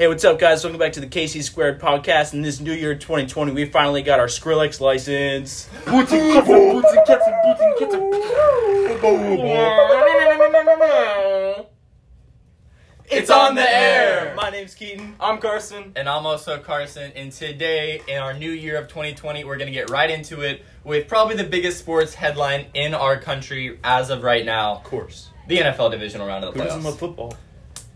Hey, what's up, guys? Welcome back to the KC Squared podcast. In this new year, 2020, we finally got our Skrillex license. Boots and ketchup, boots and ketchup, boots and ketchup. It's on the air. My name's Keaton. I'm Carson. And I'm also Carson. And today, in our new year of 2020, we're going to get right into it with probably the biggest sports headline in our country as of right now Of course. the NFL divisional round of the doesn't love playoffs. football?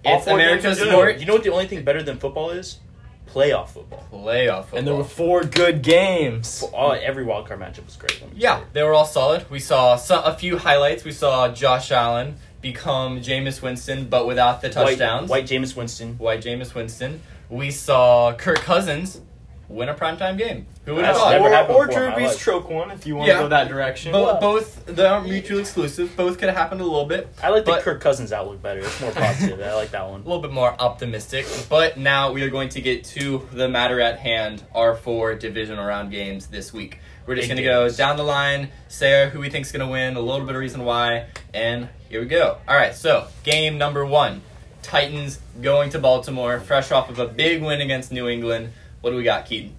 It's America's games are good. sport. You know what the only thing better than football is? Playoff football. Playoff football. And there were four good games. All, every wild card matchup was great. Yeah, they were all solid. We saw so, a few highlights. We saw Josh Allen become Jameis Winston, but without the touchdowns. White, White Jameis Winston. White Jameis Winston. We saw Kirk Cousins win a primetime game. Who would have thought? Or, or Drew Brees life. choke one if you want Yeah. to go that direction. Bo- both they aren't mutually exclusive. Both could have happened a little bit. I like the Kirk Cousins outlook better. It's more positive. I like that one. a little bit more optimistic. But now we are going to get to the matter at hand, our four divisional round games this week. We're just going to go down the line, say who we think's going to win, a little bit of reason why, and here we go. All right, so game number one Titans going to Baltimore, fresh off of a big win against New England. What do we got, Keaton?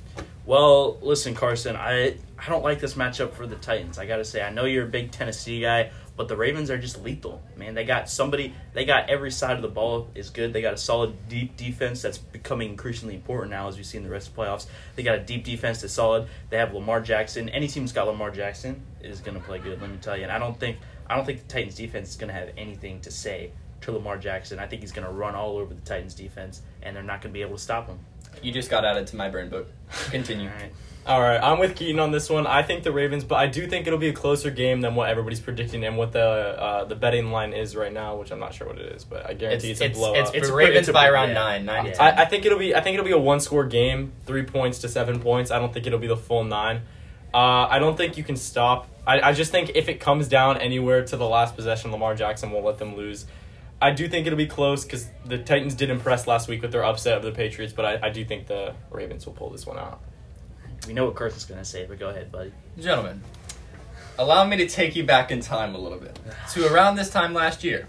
Well, listen, Carson, I I don't like this matchup for the Titans. I got to say, I know you're a big Tennessee guy, but the Ravens are just lethal. Man, they got somebody. They got every side of the ball is good. They got a solid deep defense that's becoming increasingly important now as we see in the rest of the playoffs. They got a deep defense that's solid. They have Lamar Jackson. Any team that's got Lamar Jackson is going to play good. Let me tell you. And I don't think I don't think the Titans defense is going to have anything to say to Lamar Jackson. I think he's going to run all over the Titans defense, and they're not going to be able to stop him. You just got added to my burn book. Continue. All right. All right, I'm with Keaton on this one. I think the Ravens, but I do think it'll be a closer game than what everybody's predicting and what the uh, the betting line is right now, which I'm not sure what it is, but I guarantee it's, it's, a blowout. it's, It's a Ravens it's a by around yeah. nine, nine to Yeah. ten. I, I think it'll be I think it'll be a one score game, three points to seven points. I don't think it'll be the full nine. Uh, I don't think you can stop. I, I just think if it comes down anywhere to the last possession, Lamar Jackson won't let them lose. I do think it'll be close because the Titans did impress last week with their upset of the Patriots, but I, I do think the Ravens will pull this one out. We know what Carson's going to say, but go ahead, buddy. Gentlemen, allow me to take you back in time a little bit to around this time last year.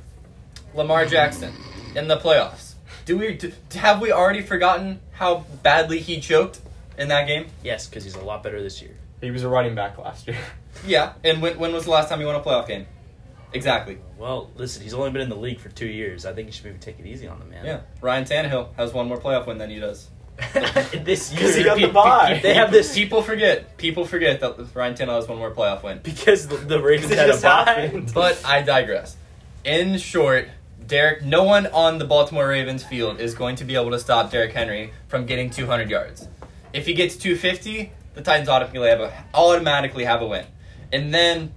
Lamar Jackson in the playoffs. Do we do, have we already forgotten how badly he choked in that game? Yes, because he's a lot better this year. He was a running back last year. Yeah. And when when was the last time he won a playoff game? Exactly. Well, listen, he's only been in the league for two years. I think you should maybe take it easy on the man. Yeah. Ryan Tannehill has one more playoff win than he does. this year, 'Cause he got the bye. pe- They have this People forget. People forget that Ryan Tannehill has one more playoff win. because the, the Ravens had a just bye. But I digress. In short, Derrick, no one on the Baltimore Ravens field is going to be able to stop Derrick Henry from getting 200 yards. If he gets 250, the Titans automatically have a automatically have a win. And then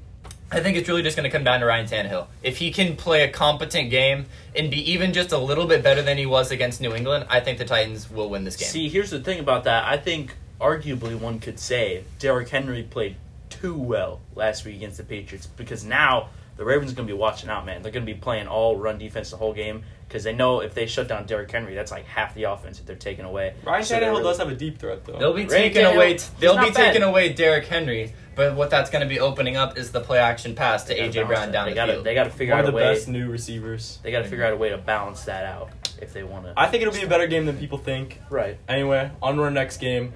I think it's really just going to come down to Ryan Tannehill. If he can play a competent game and be even just a little bit better than he was against New England, I think the Titans will win this game. See, here's the thing about that. I think arguably one could say Derrick Henry played too well last week against the Patriots because now the Ravens are going to be watching out, man. They're going to be playing all run defense the whole game because they know if they shut down Derrick Henry, that's like half the offense that they're taking away. Ryan So Tannehill really- does have a deep threat though. They'll be Ray taking Tannehill, away. he's They'll be bad. taking away Derrick Henry, but what that's going to be opening up is the play action pass to They gotta AJ Brown that. down They the gotta, field. They got to figure One out of a the way. best new receivers. They got to figure out a way to balance that out if they want to. I think it'll be a better game than people think. right. Anyway, on to our next game.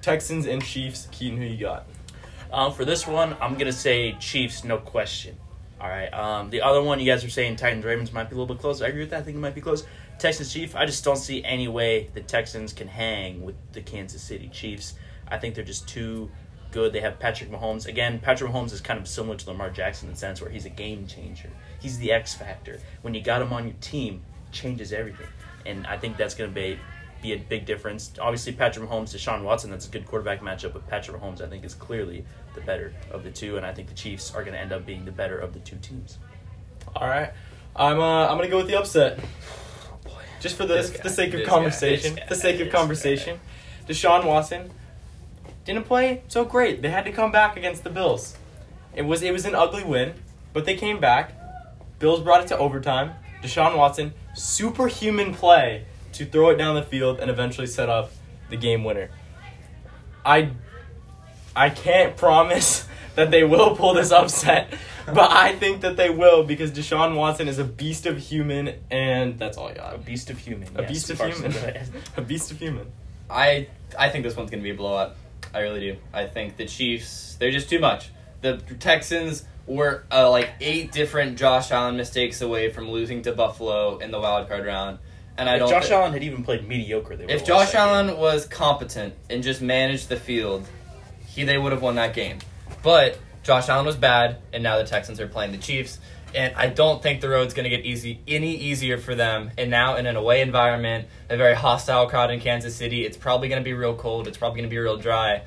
Texans and Chiefs. Keaton, who you got? Um, for this one, I'm gonna say Chiefs, no question. All right. Um, the other one, you guys are saying Titans Ravens might be a little bit close. I agree with that. I think it might be close. Texans Chiefs. I just don't see any way the Texans can hang with the Kansas City Chiefs. I think they're just too good. They have Patrick Mahomes. Again, Patrick Mahomes is kind of similar to Lamar Jackson in the sense where he's a game changer. He's the X factor. When you got him on your team, changes everything. And I think that's going to be be a big difference. Obviously, Patrick Mahomes, Deshaun Watson, that's a good quarterback matchup, but Patrick Mahomes, I think, is clearly the better of the two, and I think the Chiefs are going to end up being the better of the two teams. All right. I'm uh, I'm gonna go with the upset. Just for the, This guy, the sake of conversation. guy, the sake of conversation. Deshaun Watson didn't play so great. They had to come back against the Bills. It was it was an ugly win, but they came back. Bills brought it to overtime. Deshaun Watson, superhuman play to throw it down the field and eventually set up the game winner. I I can't promise that they will pull this upset, but I think that they will because Deshaun Watson is a beast of human, and that's all I A got. beast of human. A yes, beast of human. A beast of human. I I think this one's gonna be a blowout. I really do. I think the Chiefs they're just too much. The Texans were uh, like eight different Josh Allen mistakes away from losing to Buffalo in the wild card round, and I if don't. Josh thi- Allen had even played mediocre, they if would've Josh lost that game. Allen was competent and just managed the field, he they would have won that game. But Josh Allen was bad, and now the Texans are playing the Chiefs. And I don't think the road's going to get easy any easier for them. And now in an away environment, a very hostile crowd in Kansas City, it's probably going to be real cold. It's probably going to be real dry.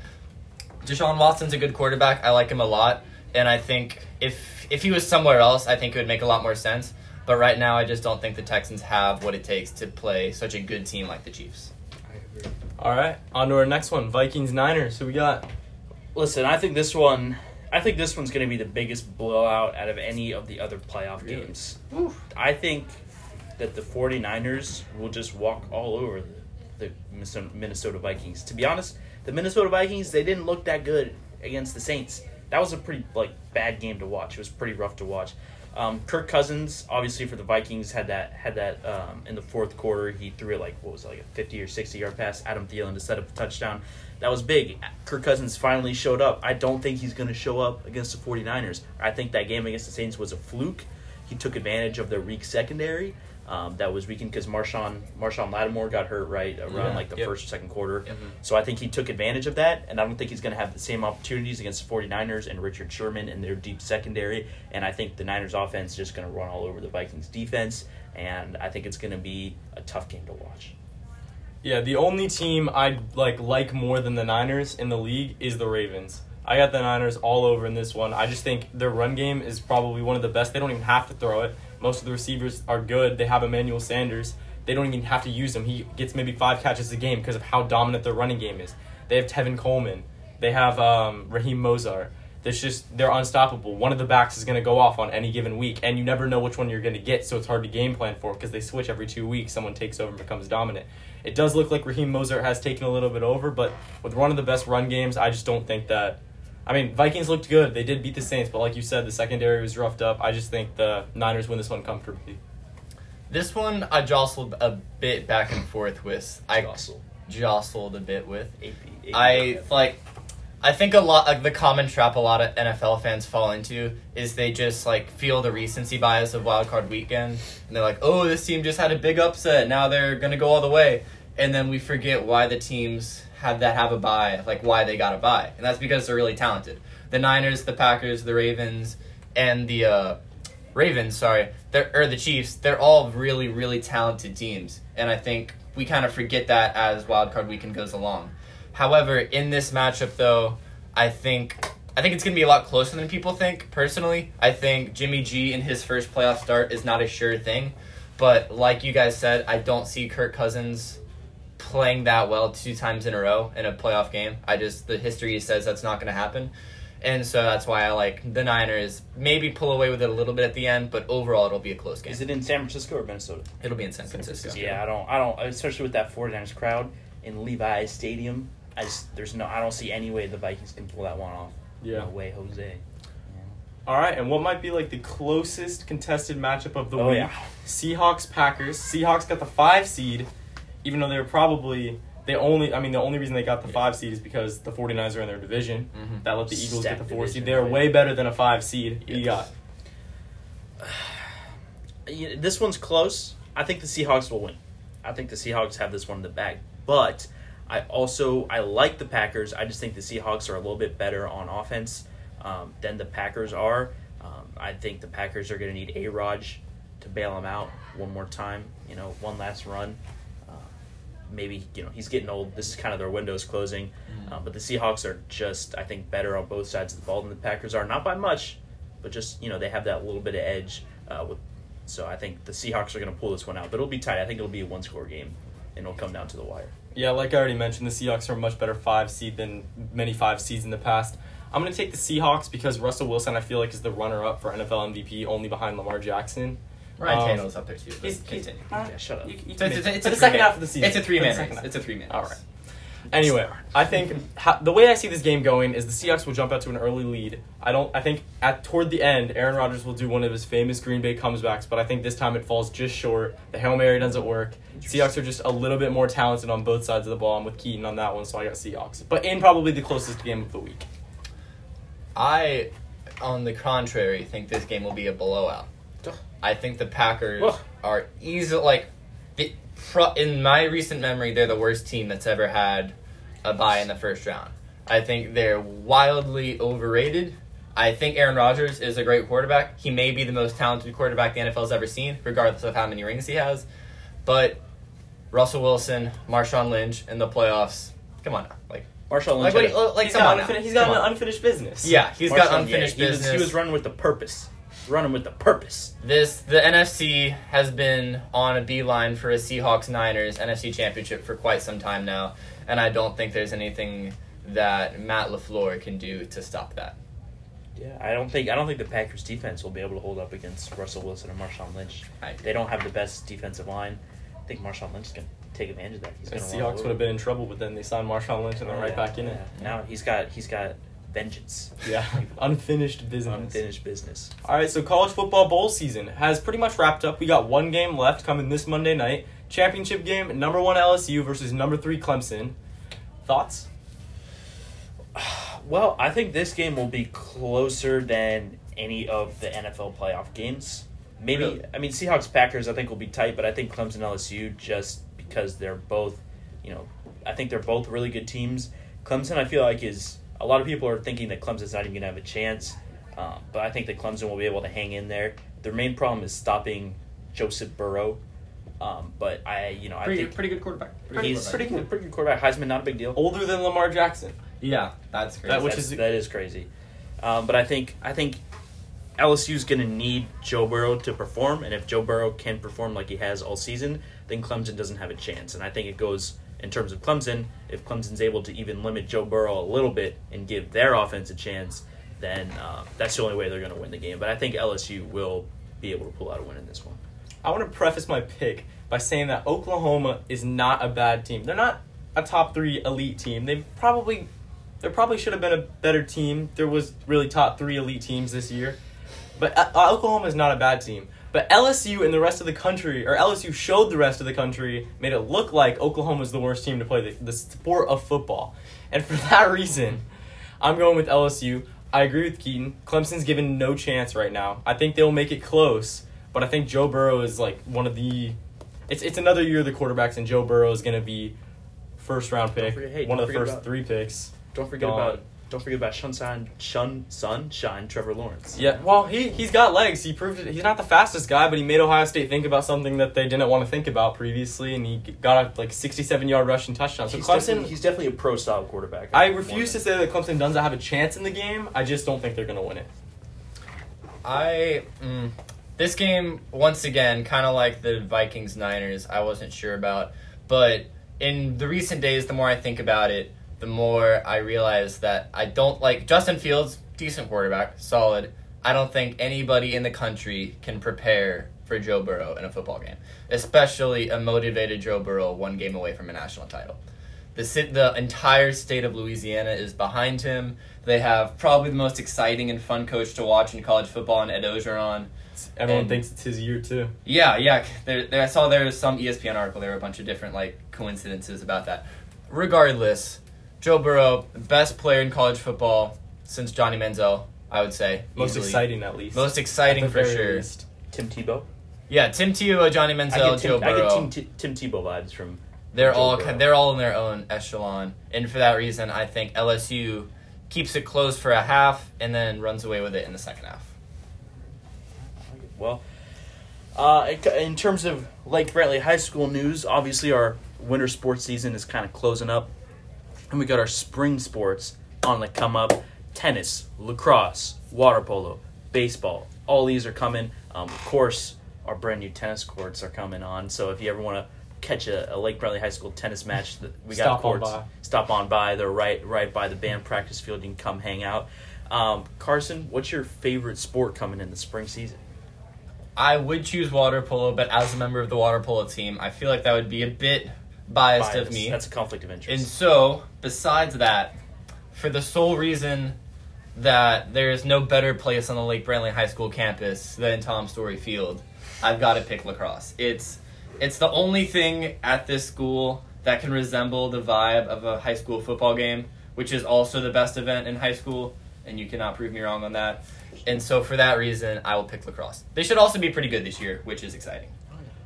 Deshaun Watson's a good quarterback. I like him a lot, and I think if if he was somewhere else, I think it would make a lot more sense. But right now, I just don't think the Texans have what it takes to play such a good team like the Chiefs. All right, on to our next one: Vikings Niners. Who we got? Listen, I think this one. I think this one's going to be the biggest blowout out of any of the other playoff Really? games. I think that the 49ers will just walk all over the, the Minnesota- Minnesota Vikings. To be honest, the Minnesota Vikings they didn't look that good against the Saints. That was a pretty like bad game to watch. It was pretty rough to watch. Um, Kirk Cousins, obviously for the Vikings, had that had that um, in the fourth quarter. He threw it like what was it, like a fifty or sixty yard pass. Adam Thielen to set up a touchdown. That was big. Kirk Cousins finally showed up. I don't think he's going to show up against the 49ers. I think that game against the Saints was a fluke. He took advantage of their weak secondary. Um, that was weakened because Marshon Marshon Lattimore got hurt right around Yeah. like the Yep. first or second quarter. Mhm. So I think he took advantage of that, and I don't think he's going to have the same opportunities against the 49ers and Richard Sherman and their deep secondary. And I think the Niners offense is just going to run all over the Vikings defense, and I think it's going to be a tough game to watch. Yeah, the only team I like like more than the Niners in the league is the Ravens. I got the Niners all over in this one. I just think their run game is probably one of the best. They don't even have to throw it. Most of the receivers are good. They have Emmanuel Sanders. They don't even have to use him. He gets maybe five catches a game because of how dominant their running game is. They have Tevin Coleman. They have um, Raheem Mostert. There's just they're unstoppable. One of the backs is going to go off on any given week, and you never know which one you're going to get. So it's hard to game plan for because they switch every two weeks. Someone takes over and becomes dominant. It does look like Raheem Mostert has taken a little bit over, but with one of the best run games, I just don't think that. I mean, Vikings looked good. They did beat the Saints, but like you said, the secondary was roughed up. I just think the Niners win this one comfortably. This one I jostled a bit back and forth with. I Jostle. jostled a bit with. AP, AP. I like. I think a lot like the common trap a lot of NFL fans fall into is they just like feel the recency bias of Wild Card Weekend, and they're like, "Oh, this team just had a big upset. Now they're gonna go all the way," and then we forget why the teams had that have a bye, like why they got a bye, and that's because they're really talented. The Niners, the Packers, the Ravens, and the uh, Ravens, sorry, or the Chiefs, they're all really, really talented teams, and I think we kind of forget that as Wild Card Weekend goes along. However, in this matchup, though, I think I think it's gonna be a lot closer than people think. Personally, I think Jimmy G in his first playoff start is not a sure thing, but like you guys said, I don't see Kirk Cousins playing that well two times in a row in a playoff game. I just the history says that's not gonna happen. And so that's why I like the Niners. Maybe pull away with it a little bit at the end, but overall it'll be a close game. Is it in San Francisco or Minnesota? It'll be in San Francisco. Yeah, I don't, I don't, especially with that 49ers crowd in Levi's Stadium. I just, there's no, I don't see any way the Vikings can pull that one off. Yeah. No way, Jose. All right, and what might be like the closest contested matchup of the Oh, week? yeah. Seahawks Packers. Seahawks got the five seed, even though they were probably they only. I mean, the only reason they got the five seed is because the 49ers are in their division. Mhm. That let the Eagles get the four seed. They're right. way better than a five seed. You got This one's close. I think the Seahawks will win. I think the Seahawks have this one in the bag. But I also I like the Packers. I just think the Seahawks are a little bit better on offense um, than the Packers are. Um, I think the Packers are going to need a Raj to bail them out one more time. You know, one last run. Maybe you know he's getting old. This is kind of their windows closing. Uh, but the Seahawks are just I think better on both sides of the ball than the Packers are. Not by much, but just you know they have that little bit of edge uh, with so I think the Seahawks are going to pull this one out, but it'll be tight. I think it'll be a one score game, and it'll come down to the wire. Yeah, like I already mentioned, the Seahawks are a much better five seed than many five seeds in the past. I'm going to take the Seahawks because Russell Wilson, I feel like, is the runner up for NFL MVP, only behind Lamar Jackson. Ryan Um, Tannehill's up there too. but He's, he's, continue. uh, Yeah, shut up. you- you It's, can it's, it's for a the second half of the season. It's a three the man second race. half. It's a three man. All right. Anyway, I think ha- the way I see this game going is the Seahawks will jump out to an early lead. I don't. I think at toward the end, Aaron Rodgers will do one of his famous Green Bay comebacks, but I think this time it falls just short. The hail mary doesn't work. Seahawks are just a little bit more talented on both sides of the ball. I'm with Keaton on that one, so I got Seahawks. But in probably the closest game of the week. I, on the contrary, think this game will be a blowout. I think the Packers Ugh. are easy. Like, the, pro, in my recent memory, they're the worst team that's ever had a bye in the first round. I think they're wildly overrated. I think Aaron Rodgers is a great quarterback. He may be the most talented quarterback the NFL's ever seen, regardless of how many rings he has. But Russell Wilson, Marshawn Lynch in the playoffs. Come on, now. like, Marshall like, Lynch. had a- like, he's got, unfin- he's got Come an on. unfinished business. Yeah, he's got Marshall, yeah, unfinished he was- business. he was running with the purpose. Running with the purpose. This the NFC has been on a beeline for a Seahawks Niners NFC championship for quite some time now, and I don't think there's anything that Matt LaFleur can do to stop that. Yeah, I don't think I don't think the Packers defense will be able to hold up against Russell Wilson and Marshawn Lynch. They don't have the best defensive line. I think Marshawn Lynch is going to take advantage of that. He's The Seahawks would have been in trouble, but then they signed Marshawn Lynch and they're right back in it. Now he's got he's got vengeance. Yeah, unfinished business. Unfinished business. All right, so college football bowl season has pretty much wrapped up. We got one game left coming this Monday night. Championship game, number one LSU versus number three Clemson. Thoughts? Well, I think this game will be closer than any of the NFL playoff games. Maybe Really? I mean Seahawks Packers I think will be tight, but I think Clemson LSU just because they're both, you know, I think they're both really good teams. Clemson I feel like is a lot of people are thinking that Clemson's not even going to have a chance, um, but I think that Clemson will be able to hang in there. Their main problem is stopping Joseph Burrow, um, but I you know I Pretty, think pretty good quarterback. he's pretty good, pretty good quarterback. Heisman not a big deal. Older than Lamar Jackson. Yeah, that's crazy. That which That's- is- that is crazy. Um, but I think I think LSU's going to need Joe Burrow to perform, and if Joe Burrow can perform like he has all season, then Clemson doesn't have a chance. And I think it goes in terms of Clemson. If Clemson's able to even limit Joe Burrow a little bit and give their offense a chance, then uh, that's the only way they're going to win the game. But I think LSU will be able to pull out a win in this one. I want to preface my pick by saying that Oklahoma is not a bad team. They're not a top three elite team. They probably, there probably should have been a better team. There was really top three elite teams this year, but uh, Oklahoma is not a bad team. But LSU and the rest of the country, or LSU showed the rest of the country, made it look like Oklahoma was the worst team to play the, the sport of football, and for that reason, I'm going with LSU. I agree with Keaton. Clemson's given no chance right now. I think they'll make it close, but I think Joe Burrow is like one of the. It's it's another year of the quarterbacks, and Joe Burrow is going to be first round pick, forget- hey, one of the first about- three picks. Don't forget Gone. about don't forget about Shunshine Shun Sunshine Trevor Lawrence. Yeah, well, he he's got legs. He proved it. He's not the fastest guy, but he made Ohio State think about something that they didn't want to think about previously, and he got a like 67 yard rushing touchdown. So He's, Clemson, definitely, he's definitely a pro style quarterback. I refuse to say that Clemson doesn't have a chance in the game. I just don't think they're going to win it. I mm, this game once again, kind of like the Vikings Niners. I wasn't sure about, but in the recent days, the more I think about it, the more I realize that I don't like Justin Fields. Decent quarterback, solid. I don't think anybody in the country can prepare for Joe Burrow in a football game, especially a motivated Joe Burrow one game away from a national title. The the entire state of Louisiana is behind him. They have probably the most exciting and fun coach to watch in college football in Ed Orgeron. Everyone And- thinks it's his year too. Yeah, yeah. There, there, I saw there was some ESPN article. There were a bunch of different like coincidences about that. Regardless, Joe Burrow, best player in college football since Johnny Manziel. I would say Most easily. exciting, at least. most exciting for sure. least. Tim Tebow. Yeah, Tim Tebow, Johnny I Manziel, get Joe Tim, I get Tim, Tim Tebow vibes from. They're Joe all Burrow. they're all in their own echelon, and for that reason, I think LSU keeps it close for a half and then runs away with it in the second half. Well, uh, in- in terms of Lake Brantley High School news, obviously our winter sports season is kind of closing up, and we got our spring sports on the come up: tennis, lacrosse, water polo, baseball. All these are coming. Um, of course, our brand new tennis courts are coming on. So if you ever want to catch a, a Lake Brantley High School tennis match, we got Stop on courts. by. Stop on by. They're right right by the band practice field. You can come hang out. Um, Carson, what's your favorite sport coming in the spring season? I would choose water polo, but as a member of the water polo team, I feel like that would be a bit biased Bias. of me. That's a conflict of interest. And so, besides that, for the sole reason that there is no better place on the Lake Brantley High School campus than Tom Story Field, I've got to pick lacrosse. It's it's the only thing at this school that can resemble the vibe of a high school football game, which is also the best event in high school, and you cannot prove me wrong on that. And so, for that reason, I will pick lacrosse. They should also be pretty good this year, which is exciting.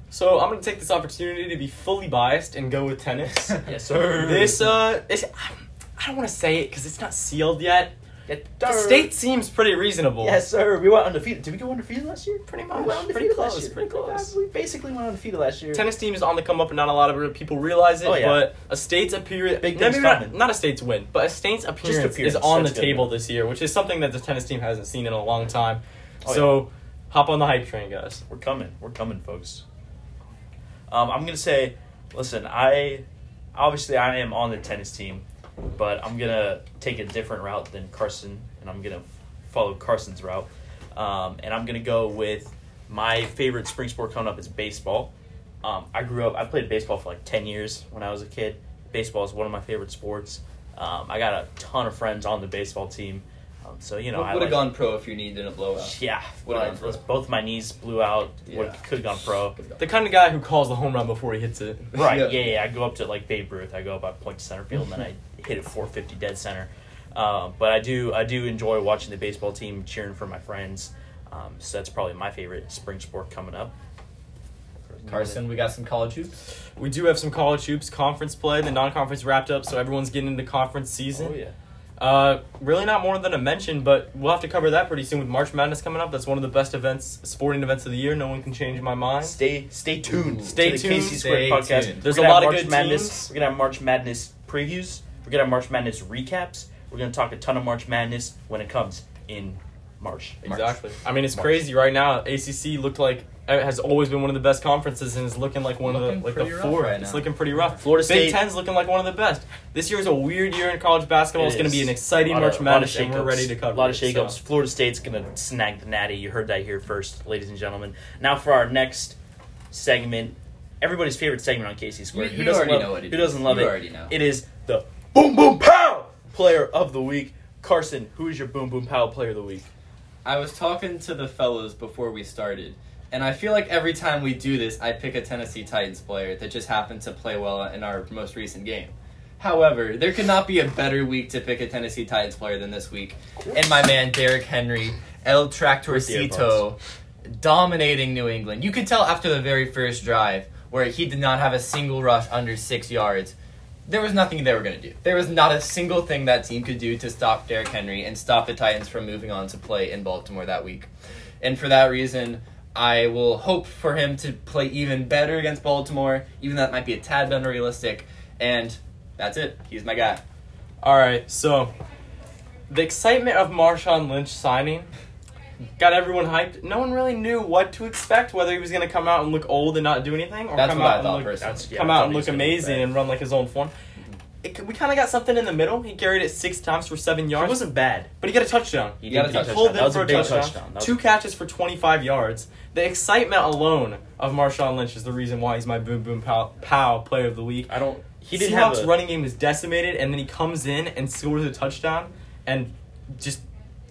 So I'm gonna take this opportunity to be fully biased and go with tennis. yes, sir. this uh, it's, I don't want to say it because it's not sealed yet. Yes, The state seems pretty reasonable. Yes, sir. We went undefeated. Did we go undefeated last year? Pretty We much. went undefeated Pretty last close, year. pretty close. We basically went undefeated last year. Tennis team is on the come up, and not a lot of people realize it. Oh, yeah. But a state's appearance, Big not, not a state's win, but a state's appearance, appearance, is on that's the table this year, which is something that the tennis team hasn't seen in a long time. Oh, so, hop on the hype train, guys. We're coming. We're coming, folks. Um, I'm gonna say, listen, I obviously I am on the tennis team, but I'm gonna take a different route than Carson, and I'm gonna follow Carson's route, um, and I'm gonna go with my favorite spring sport coming up is baseball. Um, I grew up. I played baseball for like ten years when I was a kid. Baseball is one of my favorite sports. Um, I got a ton of friends on the baseball team, um, so you know I would have like- gone pro if you needed a blowout. Yeah, Would've well, gone pro. both my knees blew out. Yeah. Could have gone pro. The kind of guy who calls the home run before he hits it. Right. Yeah. Yeah. yeah, I go up to like Babe Ruth. I go up, I point to center field, and then I hit it 450 dead center. Um, but I do, I do enjoy watching the baseball team, cheering for my friends. Um, so that's probably my favorite spring sport coming up. Carson, we got some college hoops. We do have some college hoops conference play. The non-conference wrapped up, so everyone's getting into conference season. Oh yeah. Uh, really not more than a mention, but we'll have to cover that pretty soon with March Madness coming up. That's one of the best events, sporting events of the year. No one can change my mind. Stay, stay tuned. Ooh. Stay to the tuned, KC Squared stay podcast. tuned. There's a lot of March good Madness. teams. We're gonna have March Madness previews. We're gonna have March Madness recaps. We're gonna talk a ton of March Madness when it comes in March. Exactly. I mean, it's March. crazy right now. ACC looked like it has always been one of the best conferences, and is looking like one Looking of the like the rough four. right it's looking pretty rough. Florida State Big State- Ten's looking like one of the best. This year is a weird year in college basketball. It it's going to be an exciting Lot March of- lot Madness, and we're ready to cover A lot of it, so. shakeups. Florida State's gonna snag the natty. You heard that here first, ladies and gentlemen. Now for our next segment, everybody's favorite segment on KC Square. You- who doesn't already love, know what it Who is. doesn't love You it? already know. It is the Boom Boom Pow Player of the Week. Carson, who is your Boom Boom Pow Player of the Week? I was talking to the fellows before we started, and I feel like every time we do this, I pick a Tennessee Titans player that just happened to play well in our most recent game. However, there could not be a better week to pick a Tennessee Titans player than this week. And my man Derrick Henry, El Tractorcito, dominating New England. You could tell after the very first drive where he did not have a single rush under six yards. There was nothing they were going to do. There was not a single thing that team could do to stop Derrick Henry and stop the Titans from moving on to play in Baltimore that week. And for that reason, I will hope for him to play even better against Baltimore, even though that might be a tad bit unrealistic. And that's it. He's my guy. All right, so the excitement of Marshawn Lynch signing got everyone hyped. No one really knew what to expect, whether he was going to come out and look old and not do anything, or That's come out thought and look. That's- yeah, come out and look was gonna look amazing bad. and run like his own form. Mm-hmm. It, we kind of got something in the middle. He carried it six times for seven yards. It wasn't bad. but he got a touchdown. He You got a touchdown. Pulled That in was for a a touchdown. touchdown. Was Two catches for 25 yards. The excitement alone of Marshawn Lynch is the reason why he's my boom boom pow, pow player of the week. I don't. He didn't Seahawks have a, running game was decimated, and then he comes in and scores a touchdown, and just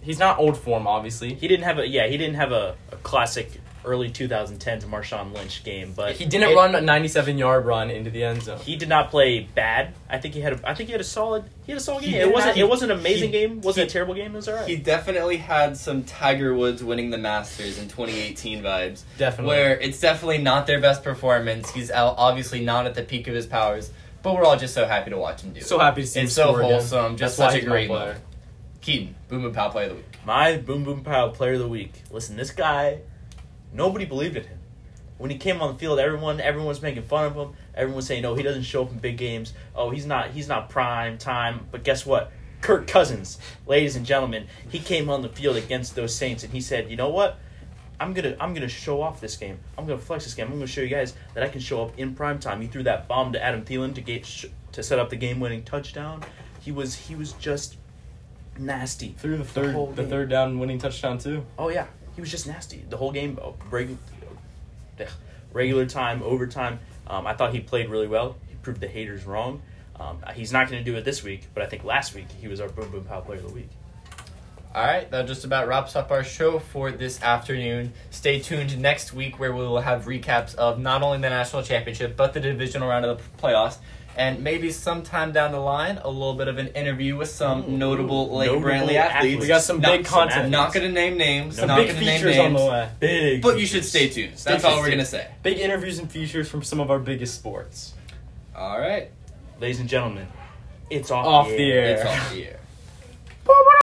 he's not old form, obviously. He didn't have a. Yeah, he didn't have a, a classic early 2010s Marshawn Lynch game, but He didn't it- run a 97 yard run into the end zone. He did not play bad. I think he had. A, I think he had a solid. He had a solid He game. did It wasn't. have- it wasn't an amazing he- game. wasn't he- a terrible game. It was alright. He definitely had some Tiger Woods winning the Masters in 2018 vibes. Definitely. Where it's definitely not their best performance. He's obviously not at the peak of his powers, but we're all just so happy to watch him do So it. happy to see him It's so score again. Just That's such a great player. Keaton, Boom Boom Pow player of the Week. My boom boom pow player of the week. Listen, this guy, nobody believed in him. When he came on the field, everyone everyone was making fun of him. Everyone was saying, "No, he doesn't show up in big games. Oh, he's not he's not prime time." But guess what? Kirk Cousins, ladies and gentlemen, he came on the field against those Saints and he said, "You know what? I'm gonna I'm gonna show off this game. I'm gonna flex this game. I'm gonna show you guys that I can show up in prime time." He threw that bomb to Adam Thielen to get to set up the game winning touchdown. He was he was just nasty. Through the third, whole the third down winning touchdown too. Oh yeah, he was just nasty the whole game. oh, Reg- regular time, overtime. Um, I thought he played really well. He proved the haters wrong. Um, he's not going to do it this week, but I think last week he was our boom boom pow player of the week. All right, that just about wraps up our show for this afternoon. Stay tuned next week where we will have recaps of not only the national championship but the divisional round of the playoffs, and maybe sometime down the line a little bit of an interview with some Ooh, notable Lake notable Brantley athletes. athletes. We got some Not- big content. Not going to name names. No. not big going to name features names. on the way. Big, But you should stay tuned. That's all we're going to say. Big interviews and features from some of our biggest sports. All right, ladies and gentlemen. It's off, Off the the air. air. it's off the air.